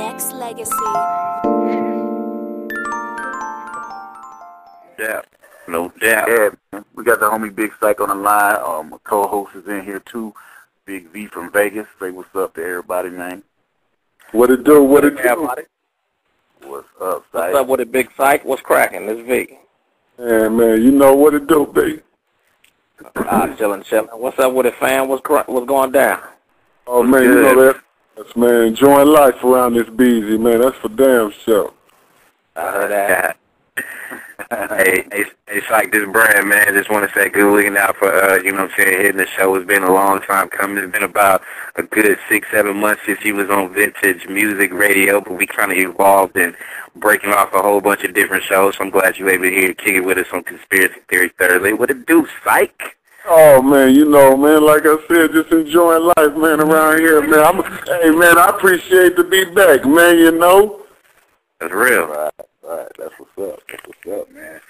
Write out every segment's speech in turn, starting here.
Nexxlegacy. Yeah, no doubt. Yeah, we got the homie Big Syke on the line. Um, my co-host is in here too. Big V from Vegas. Say what's up to everybody, man. What it do? What it do? What's up, Syke? What's up with it, Big Syke? What's cracking? This V. Man, man, you know what it do, baby. Ah, chilling, chilling. What's up with it, fam? What's cra- what's going down? Oh man, you know that. That's man, enjoying life around this busy man. That's for damn sure. I heard that. hey, hey, hey, like this brand, man. Just want to say good looking out for, uh, you know what I'm saying, hitting the show. It's been a long time coming. It's been about a good six, seven months since he was on Vintage Music Radio, but we kind of evolved and breaking off a whole bunch of different shows. So I'm glad you were able to hear kick it with us on Conspiracy Theory Thursday. What it do, Syke? Oh man, you know, man, like I said, just enjoying life, man, around here, man. I'm, hey man, I appreciate to be back, man. You know. That's real. Right, right. That's what's up. That's what's up, man.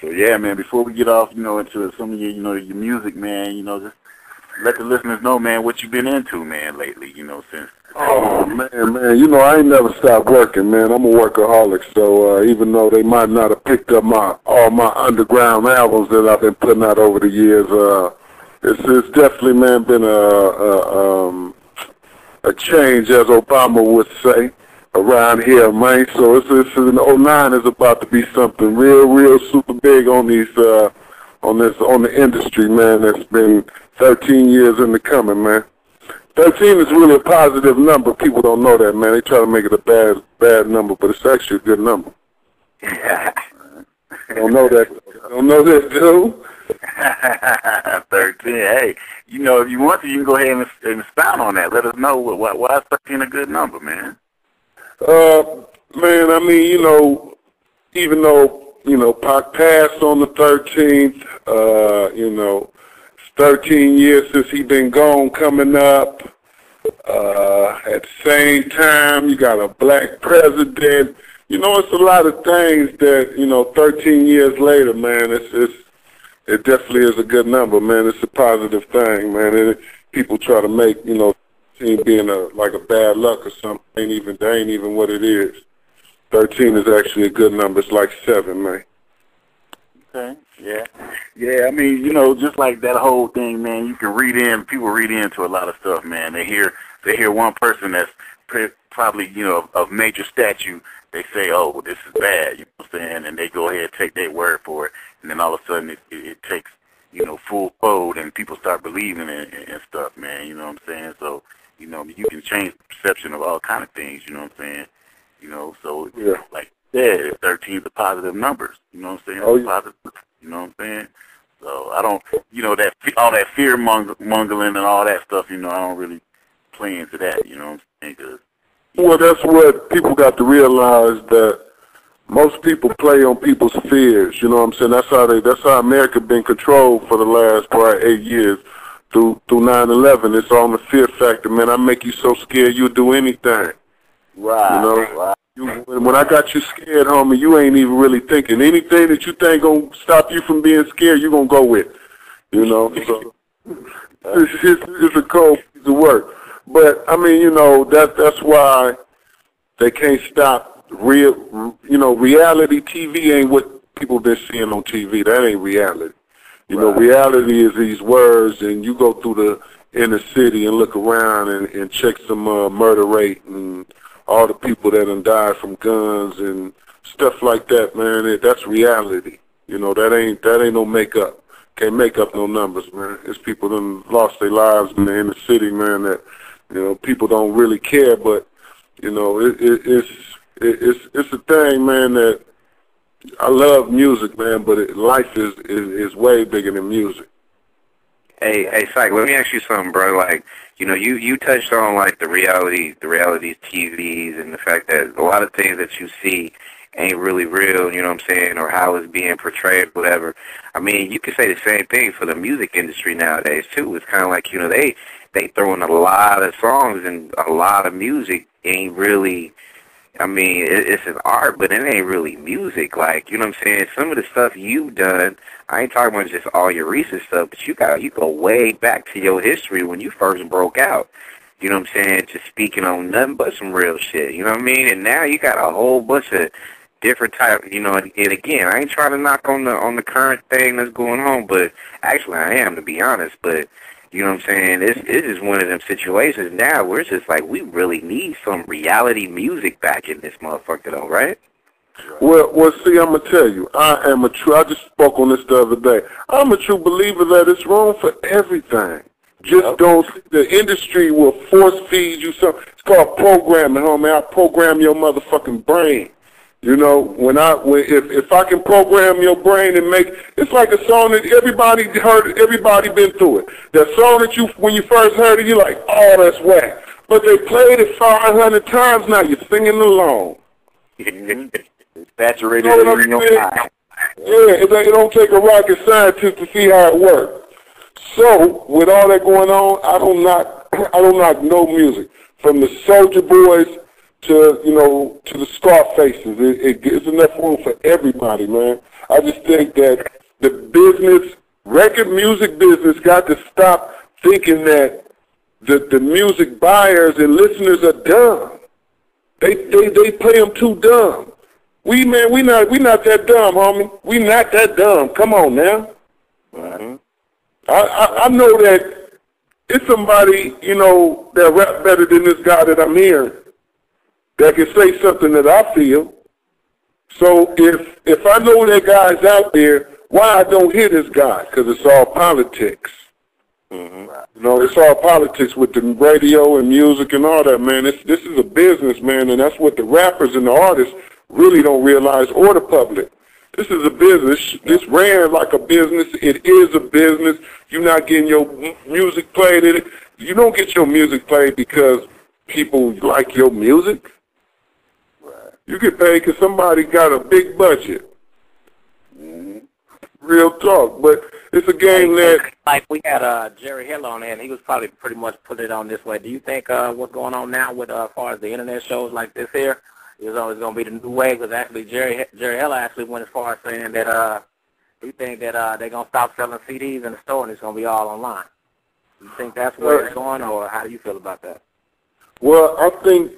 So yeah, man. Before we get off, you know, into some of your, you know, your music, man. You know, just let the listeners know, man, what you've been into, man, lately. You know, since. Oh man, man, you know I ain't never stopped working, man. I'm a workaholic, so uh, even though they might not have picked up my all my underground albums that I've been putting out over the years, uh, it's it's definitely man been a a, um, a change, as Obama would say, around here, man. So it's it's in '09 is about to be something real, real super big on these uh, on this on the industry, man. That's been 13 years in the coming, man. 13 is really a positive number. People don't know that, man. They try to make it a bad bad number, but it's actually a good number. don't know that. Don't know that, dude. 13. Hey, you know, if you want to, you can go ahead and, and expound on that. Let us know what, why, why is 13 a good number, man. Uh, man, I mean, you know, even though, you know, Pac passed on the 13th, uh, you know, it's 13 years since he been gone coming up. Uh, at the same time, you got a black president. You know, it's a lot of things that, you know, 13 years later, man, it's, it's, it definitely is a good number, man. It's a positive thing, man. And people try to make, you know, being a like a bad luck or something. Ain't even that ain't even what it is. Thirteen is actually a good number. It's like seven, man. Okay. Yeah. Yeah, I mean, you know, just like that whole thing, man, you can read in, people read into a lot of stuff, man. They hear, they hear one person that's probably, you know, of major statue, they say, oh, well, this is bad, you know what I'm saying? And they go ahead and take their word for it. And then all of a sudden it, it, it takes, you know, full fold and people start believing it and, and stuff, man, you know what I'm saying? So, you know, you can change perception of all kind of things, you know what I'm saying? You know, so, Yeah. like, yeah, 13 is a positive numbers, you know what I'm saying? Oh, yeah. Positive, you know what I'm saying? So I don't, you know, that all that fear mong- mongering and all that stuff, you know, I don't really play into that, you know what I'm saying? 'Cause Well, that's what people got to realize that most people play on people's fears. You know what I'm saying? That's how they. That's how America been controlled for the last probably eight years through through 9/11. It's on the fear factor, man. I make you so scared you'll do anything. Right, You know, right. You, when I got you scared, homie, you ain't even really thinking anything that you think gonna stop you from being scared. You gonna go with, you know. So it's, it's, it's a cold piece of work, but I mean, you know, that that's why they can't stop real. You know, reality TV ain't what people been seeing on TV. That ain't reality. You know, reality is these words, and you go through the inner city and look around and, and check some uh, murder rate and all the people that have died from guns and stuff like that, man. It, that's reality. You know, that ain't that ain't no makeup. Can't make up no numbers, man. It's people that lost their lives man, in the inner city, man. That you know people don't really care, but you know it, it, it's it, it's it's a thing, man. That I love music, man, but it, life is, is is way bigger than music. Hey, hey, Syke, let me ask you something, bro. Like, you know, you you touched on like the reality, the reality TVs, and the fact that a lot of things that you see ain't really real. You know what I'm saying, or how it's being portrayed, whatever. I mean, you could say the same thing for the music industry nowadays too. It's kind of like you know they they throwing a lot of songs and a lot of music ain't really. I mean, it, it's an art, but it ain't really music. Like, you know what I'm saying? Some of the stuff you've done, I ain't talking about just all your recent stuff, but you got you go way back to your history when you first broke out. you know what I'm saying, just speaking on nothing but some real shit. You know what I mean? And now you got a whole bunch of different type, you know. And, and again, I ain't trying to knock on the on the current thing that's going on, but actually I am to be honest. But you know what I'm saying? This this is one of them situations now where it's just like we really need some reality music back in this motherfucker, though, right? Well, well, see, I'm gonna tell you, I am a true. I just spoke on this the other day. I'm a true believer that it's wrong for everything. Just Yep. don't. The industry will force feed you something. It's called programming, homie. I program your motherfucking brain. You know, when I when if if I can program your brain and make it's like a song that everybody heard, everybody been through it. That song that you when you first heard it, you're like, oh, that's whack. But they played it 500 times now. You're singing along. Saturated You know in your mind. Yeah, it, it don't take a rocket scientist to see how it works. So, with all that going on, I don't knock, I don't knock no music from the Soulja Boys to you know to the Scarfaces. It, it gives enough room for everybody, man. I just think that the business, record music business, got to stop thinking that the the music buyers and listeners are dumb. They they they play them too dumb. We man, we not we not that dumb, homie. We not that dumb. Come on now. Mhm. I, I I know that it's somebody you know that rap better than this guy that I'm hearing that can say something that I feel. So if if I know that guy's out there, why I don't hear this guy? Because it's all politics. Mhm. You know, it's all politics with the radio and music and all that, man. This this is a business, man, and that's what the rappers and the artists really don't realize, or the public. This is a business. This ran like a business. It is a business. You're not getting your music played in it. You don't get your music played because people like your music. You get paid because somebody got a big budget. Real talk, but it's a game that like we had uh Jerry Hill on there, and he was probably pretty much put it on this way. Do you think uh what's going on now with uh, as far as the internet shows like this here is always going to be the new way? Because actually Jerry Jerry Hill actually went as far as saying that uh he think that uh they're going to stop selling CDs in the store and it's going to be all online. You think that's where it's going, or how do you feel about that? Well, I think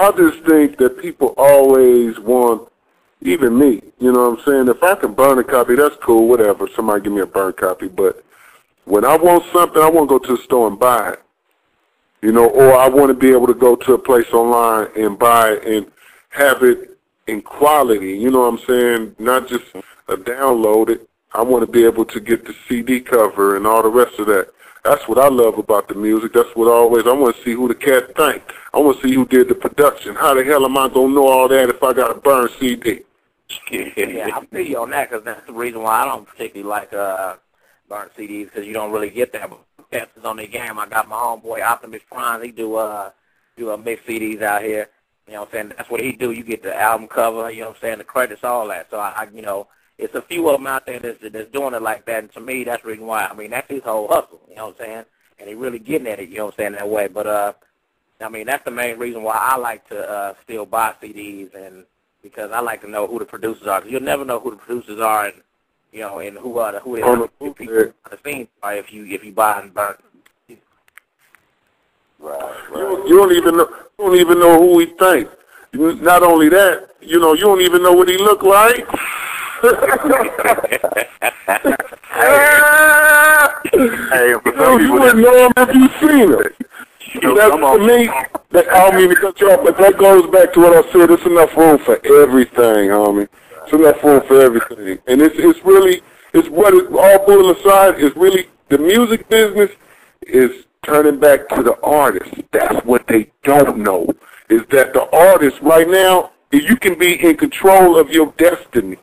I just think that people always want, even me. You know what I'm saying? If I can burn a copy, that's cool. Whatever. Somebody give me a burn copy. But when I want something, I want to go to the store and buy it. You know, or I want to be able to go to a place online and buy it and have it in quality. You know what I'm saying? Not just a download it. I want to be able to get the CD cover and all the rest of that. That's what I love about the music. That's what I always, I want to see who the cat think. I want to see who did the production. How the hell am I to know all that if I got a burn CD? yeah, I feel you on that because that's the reason why I don't particularly like uh burnt CDs because you don't really get that. But cats on the game. I got my homeboy Optimus Prime. He do uh do uh, mix CDs out here. You know what I'm saying? That's what he do. You get the album cover. You know what I'm saying? The credits, all that. So I, I you know, it's a few of them out there that's that's doing it like that. And to me, that's the reason why. I mean, that's his whole hustle. You know what I'm saying? And he really getting at it. You know what I'm saying that way. But uh, I mean, that's the main reason why I like to uh still buy CDs and because I like to know who the producers are. Cause you'll never know who the producers are, and you know, and who are the who they On are the the people bootleg. on the scene are if you if you buy and burn. Right, You, right. don't- you don't even know. You don't even know who he think. Not only that, you know, you don't even know what he look like. Hey, for you, some you wouldn't know him if you seen him. you That's to of me. That, I don't mean to cut you off, but that goes back to what I said. It's enough room for everything, homie. It's enough room for everything, and it's it's really it's what it, all bull aside is really the music business is turning back to the artist. That's what they don't know is that the artist right now you can be in control of your destiny.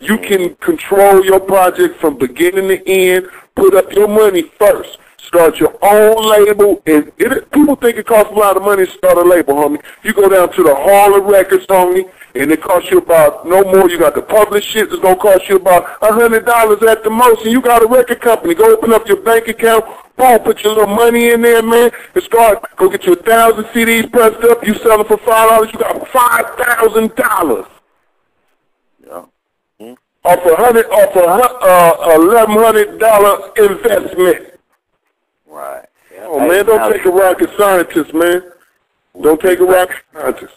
You can control your project from beginning to end. Put up your money first. Start your own label, and it, people think it costs a lot of money to start a label, homie. You go down to the Hall of Records, homie, and it costs you about no more. You got to publish shit. It's gonna cost you about a hundred dollars at the most, and you got a record company. Go open up your bank account. Boom, put your little money in there, man, and start. Go get you a thousand CDs pressed up. You sell them for five dollars. You got five thousand dollars. Off a hundred, off a hu- uh, eleven hundred dollar investment. Right. Oh man, don't take a rocket scientist, man. Don't take a rocket scientist.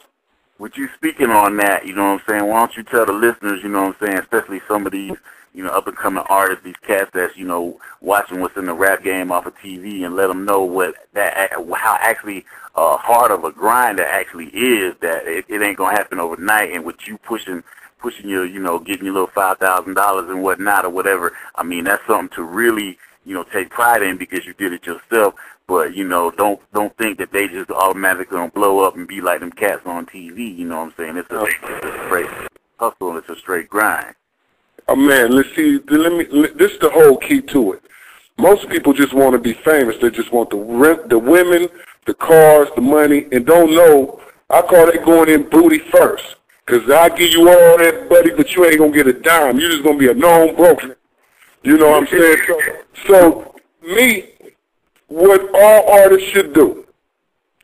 With you speaking on that, you know what I'm saying? Why don't you tell the listeners, you know what I'm saying, especially some of these, you know, up and coming artists, these cats that's, you know, watching what's in the rap game off of TV, and let them know what that, how actually uh, hard of a grind that actually is. That it, it ain't gonna happen overnight, and with you pushing pushing your, you know, getting your little five thousand dollars and whatnot or whatever. I mean, that's something to really, you know, take pride in because you did it yourself. But you know, don't don't think that they just automatically gonna blow up and be like them cats on TV. You know what I'm saying? It's a, it's a straight hustle it's a straight grind. Oh man, let's see. Let me. This is the whole key to it. Most people just want to be famous. They just want the rent, the women, the cars, the money, and don't know. I call that going in booty first. Cause I give you all that, buddy, but you ain't gonna get a dime. You're just gonna be a known broken. You know what I'm saying? So, so me, what all artists should do.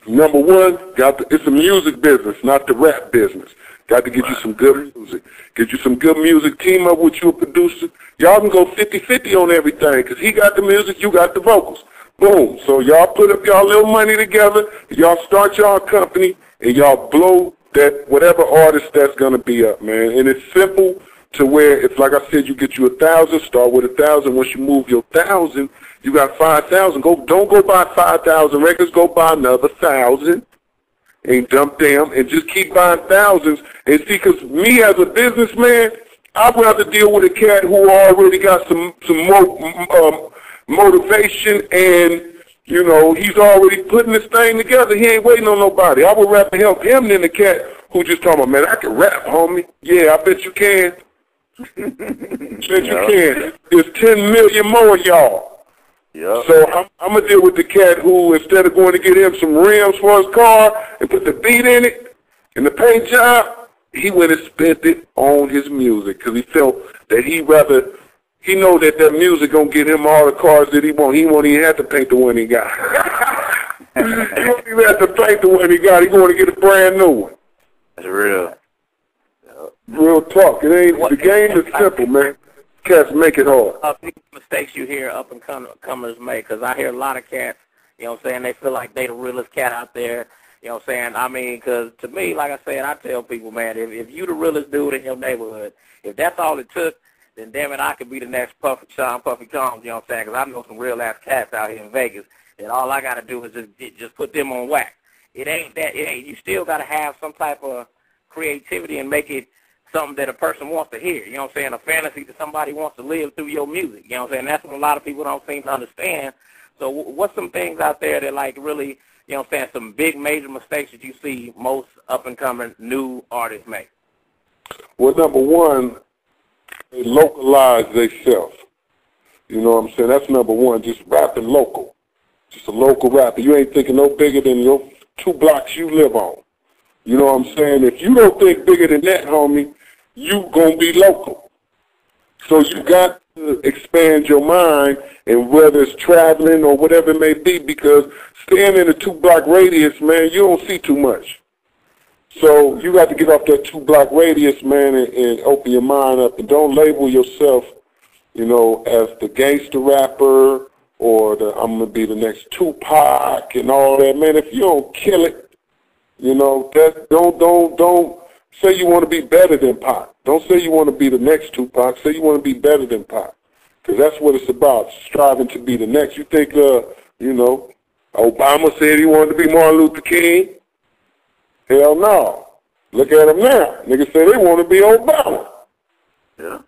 Number one, got the, it's a music business, not the rap business. Got to get you some good music. Get you some good music. Team up with you, a producer. Y'all can go 50-50 on everything because he got the music, you got the vocals. Boom. So y'all put up y'all little money together. Y'all start y'all company and y'all blow that whatever artist that's gonna be up, man. And it's simple to where it's like I said, you get you a thousand, start with a thousand. Once you move your thousand, you got five thousand. Go don't go buy five thousand records, go buy another thousand and dump them and just keep buying thousands and see because me as a businessman, I'd rather deal with a cat who already got some some mo- um, motivation and you know, he's already putting this thing together. He ain't waiting on nobody. I would rather help him than the cat who just talking about, man, I can rap, homie. Yeah, I bet you can. bet you can. There's 10 million more y'all. Yeah. So I'm, I'm going to deal with the cat who, instead of going to get him some rims for his car and put the beat in it and the paint job, he went and spent it on his music because he felt that he rather he know that that music gonna get him all the cars that he want. He won't even have to paint the one he got. he won't even have to paint the one he got. He going to get a brand new one. That's real. Real talk. It ain't the game is simple, man. Cats make it hard. Uh, mistakes you hear up and comers make, because I hear a lot of cats. You know what I'm saying? They feel like they the realest cat out there. You know what I'm saying? I mean, because to me, like I said, I tell people, man, if, if you the realest dude in your neighborhood, if that's all it took then damn it, I could be the next Puffy Sean Puffy Combs, you know what I'm saying? Because I know some real ass cats out here in Vegas, and all I got to do is just just put them on wax. It ain't that. It ain't. You still got to have some type of creativity and make it something that a person wants to hear. You know what I'm saying? A fantasy that somebody wants to live through your music. You know what I'm saying? That's what a lot of people don't seem to understand. So what's some things out there that like really, you know what I'm saying, some big major mistakes that you see most up and coming new artists make? Well, number one, they localize themselves. You know what I'm saying? That's number one. Just rapping local. Just a local rapper. You ain't thinking no bigger than your two blocks you live on. You know what I'm saying? If you don't think bigger than that, homie, you gonna be local. So you got to expand your mind and whether it's traveling or whatever it may be because staying in a two block radius, man, you don't see too much. So you got to get off that two block radius, man, and, and open your mind up and don't label yourself, you know, as the gangster rapper or the I'm gonna be the next Tupac and all that, man. If you don't kill it, you know, that don't don't don't say you want to be better than Pac. Don't say you want to be the next Tupac. Say you want to be better than Pac, because that's what it's about. Striving to be the next. You think, uh, you know, Obama said he wanted to be Martin Luther King. Hell no. Look at them now. Niggas say they want to be Obama. Yeah.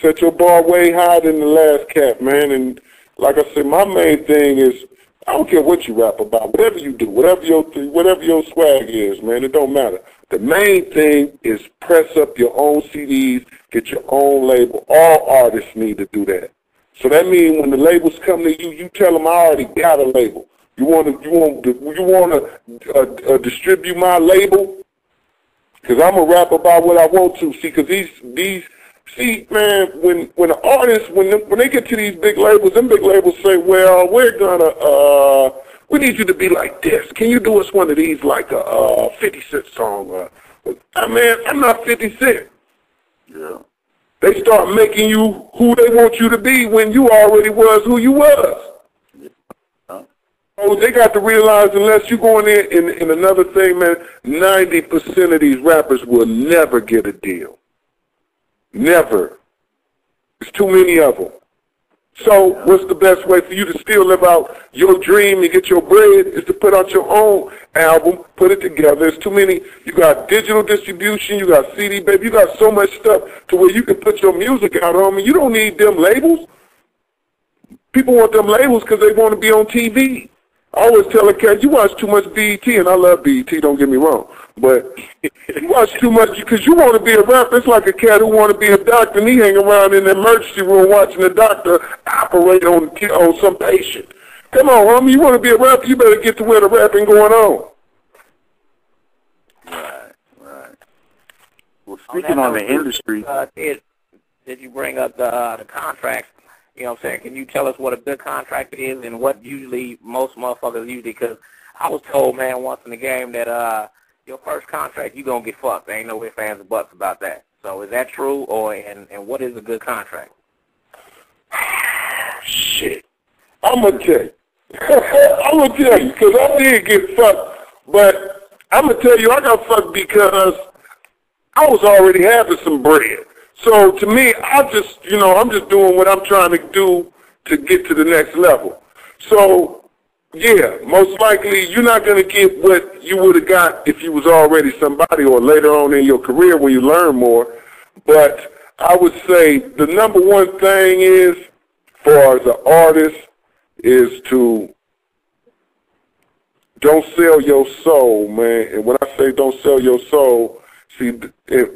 Set your bar way higher than the last cap, man. And like I said, my main thing is I don't care what you rap about, whatever you do, whatever your whatever your swag is, man. It don't matter. The main thing is press up your own CDs, get your own label. All artists need to do that. So that means when the labels come to you, you tell them I already got a label. You want to you want to, you want to uh, uh, distribute my label? Cause I'm a rap about what I want to. See, cause these these see, man, when when the artists when when they get to these big labels, them big labels say, well, we're gonna uh we need you to be like this. Can you do us one of these like a uh, 50 Cent song? Uh, I mean, I'm not 50 Cent. Yeah. They start making you who they want you to be when you already was who you was. Oh, they got to realize unless you going in, in in another thing, man, ninety percent of these rappers will never get a deal. Never. There's too many of them. So what's the best way for you to still live out your dream and get your bread is to put out your own album, put it together. There's too many. You got digital distribution, you got CD, baby. You got so much stuff to where you can put your music out on. You don't need them labels. People want them labels because they want to be on TV. I always tell a cat, you watch too much BET, and I love BET, don't get me wrong. But you watch too much because you want to be a rapper. It's like a cat who want to be a doctor, and he hang around in the emergency room watching the doctor operate on on some patient. Come on, homie, you want to be a rapper, you better get to where the rapping going on. Right, right. Well, speaking on, the industry, uh, did did you bring up the uh, the contracts? You know what I'm saying? Can you tell us what a good contract is and what usually most motherfuckers usually, because I was told, man, once in the game that uh, your first contract, you to get fucked. There ain't no ifs, ands, or buts about that. So is that true, or and, and what is a good contract? Shit. I'm to tell you. I'm to tell you, because I did get fucked, but I'm to tell you, I got fucked because I was already having some bread. So to me, I just, you know, I'm just doing what I'm trying to do to get to the next level. So, yeah, most likely you're not going to get what you would have got if you was already somebody or later on in your career when you learn more. But I would say the number one thing is, for as an artist, is to don't sell your soul, man. And when I say don't sell your soul, See,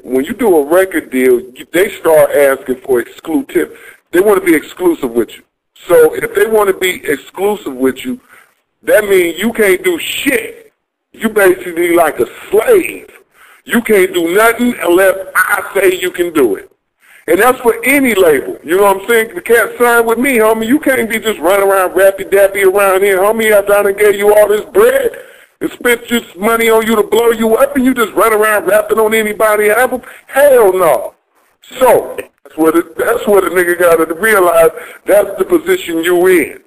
when you do a record deal, they start asking for exclusive. They want to be exclusive with you. So if they want to be exclusive with you, that means you can't do shit. You basically like a slave. You can't do nothing unless I say you can do it. And that's for any label. You know what I'm saying? The cat signed with me, homie. You can't be just running around rappy dappy around here, homie. After I done gave you all this bread and spent just money on you to blow you up and you just run around rapping on anybody album? Hell no. So that's what it, that's what a nigga got to realize. That's the position you in.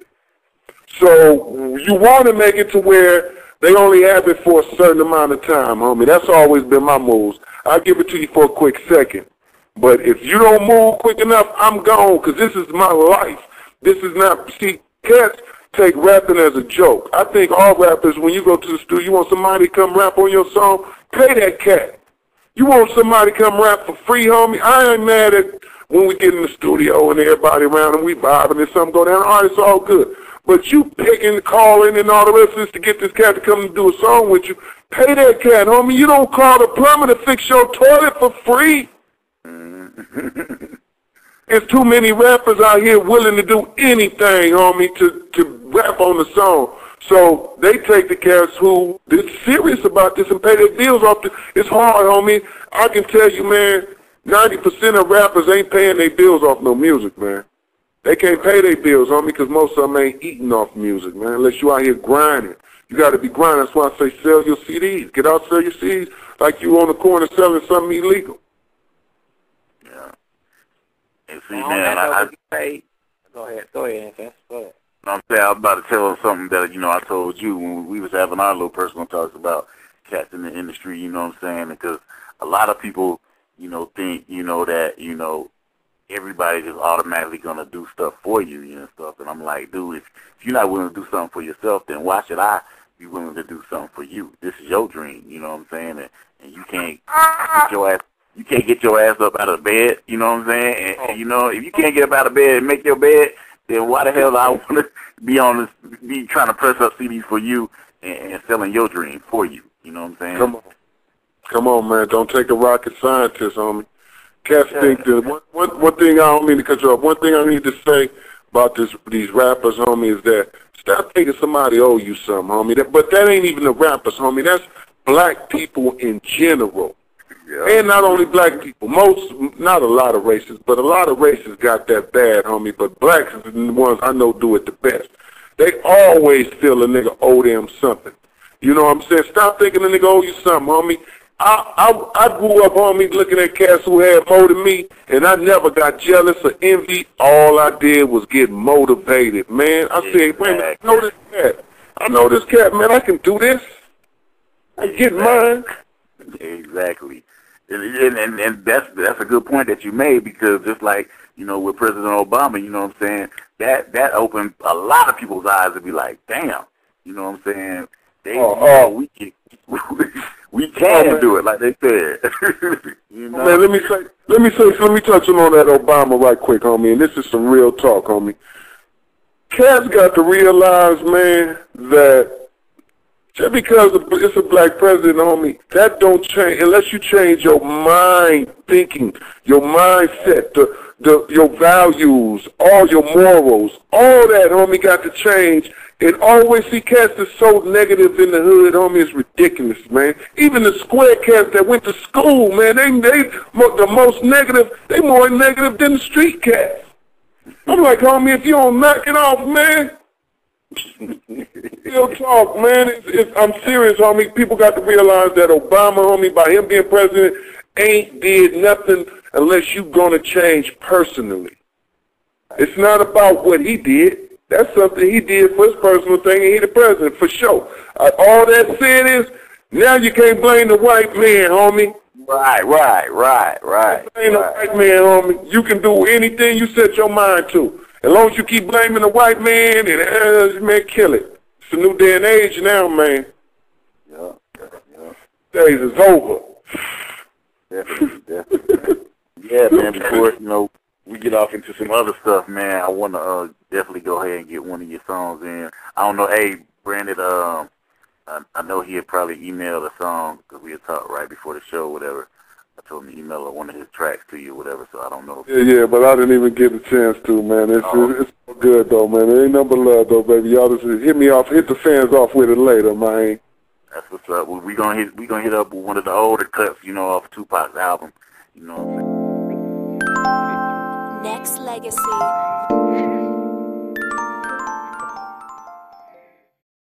So you want to make it to where they only have it for a certain amount of time, homie. That's always been my moves. I'll give it to you for a quick second. But if you don't move quick enough, I'm gone because this is my life. This is not, see, cats, take rapping as a joke. I think all rappers, when you go to the studio, you want somebody to come rap on your song, pay that cat. You want somebody to come rap for free, homie? I ain't mad at when we get in the studio and everybody around and we vibing and something go down. All right, it's all good. But you picking, calling, and all the rest of this to get this cat to come and do a song with you, pay that cat, homie. You don't call the plumber to fix your toilet for free. There's too many rappers out here willing to do anything, homie, to, to rap on the song. So they take the cats who is serious about this and pay their bills off. The, it's hard, homie. I can tell you, man, 90% of rappers ain't paying their bills off no music, man. They can't pay their bills, homie, because most of them ain't eating off music, man, unless you out here grinding. You got to be grinding. That's why I say sell your CDs. Get out, sell your CDs like you on the corner selling something illegal. And see, well, man, I, I say, go ahead, go ahead, Anthony. Go ahead. I'm saying I was about to tell him something that you know I told you when we was having our little personal talks about cats in the industry. You know what I'm saying? Because a lot of people, you know, think you know that you know everybody just automatically gonna do stuff for you, you know, stuff. And I'm like, dude, if, if you're not willing to do something for yourself, then why should I be willing to do something for you? This is your dream, you know what I'm saying? And, and you can't get your ass you can't get your ass up out of bed, you know what I'm saying? And, and you know, if you can't get up out of bed and make your bed, then why the hell do I want to be on this, be trying to press up CDs for you and, and selling your dream for you? You know what I'm saying? Come on, come on, man! Don't take a rocket scientist on me. Cats yeah. think that one, one one thing I don't mean to cut you off. One thing I need to say about this these rappers, homie, is that stop thinking somebody owe you something, homie. That, but that ain't even the rappers, homie. That's black people in general. Yeah. And not only black people, most, not a lot of races, but a lot of races got that bad, homie. But blacks are the ones I know do it the best. They always feel a nigga owe them something. You know what I'm saying? Stop thinking a nigga owe you something, homie. I, I I grew up, homie, looking at cats who had more than me, and I never got jealous or envy. All I did was get motivated, man. I said, wait a minute, notice that. I know this cat, man. I can do this. I get mine. Exactly. And, and and that's that's a good point that you made because just like you know with President Obama, you know what I'm saying that that opened a lot of people's eyes to be like, damn, you know what I'm saying? They, Oh, you oh. we can we can oh, man. do it like they said. you oh, know? Man, let me say, let me say, let me touch on that Obama right quick, homie. And this is some real talk, homie. Cats got to realize, man, that just because it's a black president, homie, that don't change unless you change your mind thinking, your mindset, the, the your values, all your morals, all that, homie, got to change. And always see cats that's so negative in the hood, homie, it's ridiculous, man. Even the square cats that went to school, man, they they the most negative. They more negative than the street cats. I'm like, homie, if you don't knock it off, man. Real talk, man. It's, it's, I'm serious, homie. People got to realize that Obama, homie, by him being president, ain't did nothing unless you gonna change personally. It's not about what he did. That's something he did for his personal thing, and he the president for sure. Uh, all that said is, now you can't blame the white man, homie. right, right, right, right. Blame the white man, homie. You can do anything you set your mind to. As long as you keep blaming the white man, and uh, man, kill it. It's a new day and age now, man. Yeah, yeah, Days is over. definitely, definitely. yeah, man. Before you know we get off into some other stuff, man, I want to uh, definitely go ahead and get one of your songs in. I don't know, hey, Brandon. Um, I, I know he had probably emailed a song because we had talked right before the show, whatever. I told him to email one of his tracks to you, or whatever. So I don't know. If, Yeah, yeah, but I didn't even get a chance to, man. It's Oh. it's all good though, man. It ain't nothing but love though, baby. Y'all just hit me off, hit the fans off with it later, man. that's what's up. We, we gonna hit we gonna hit up with one of the older cuts, you know, off Tupac's album. You know what I'm saying? Nexxlegacy.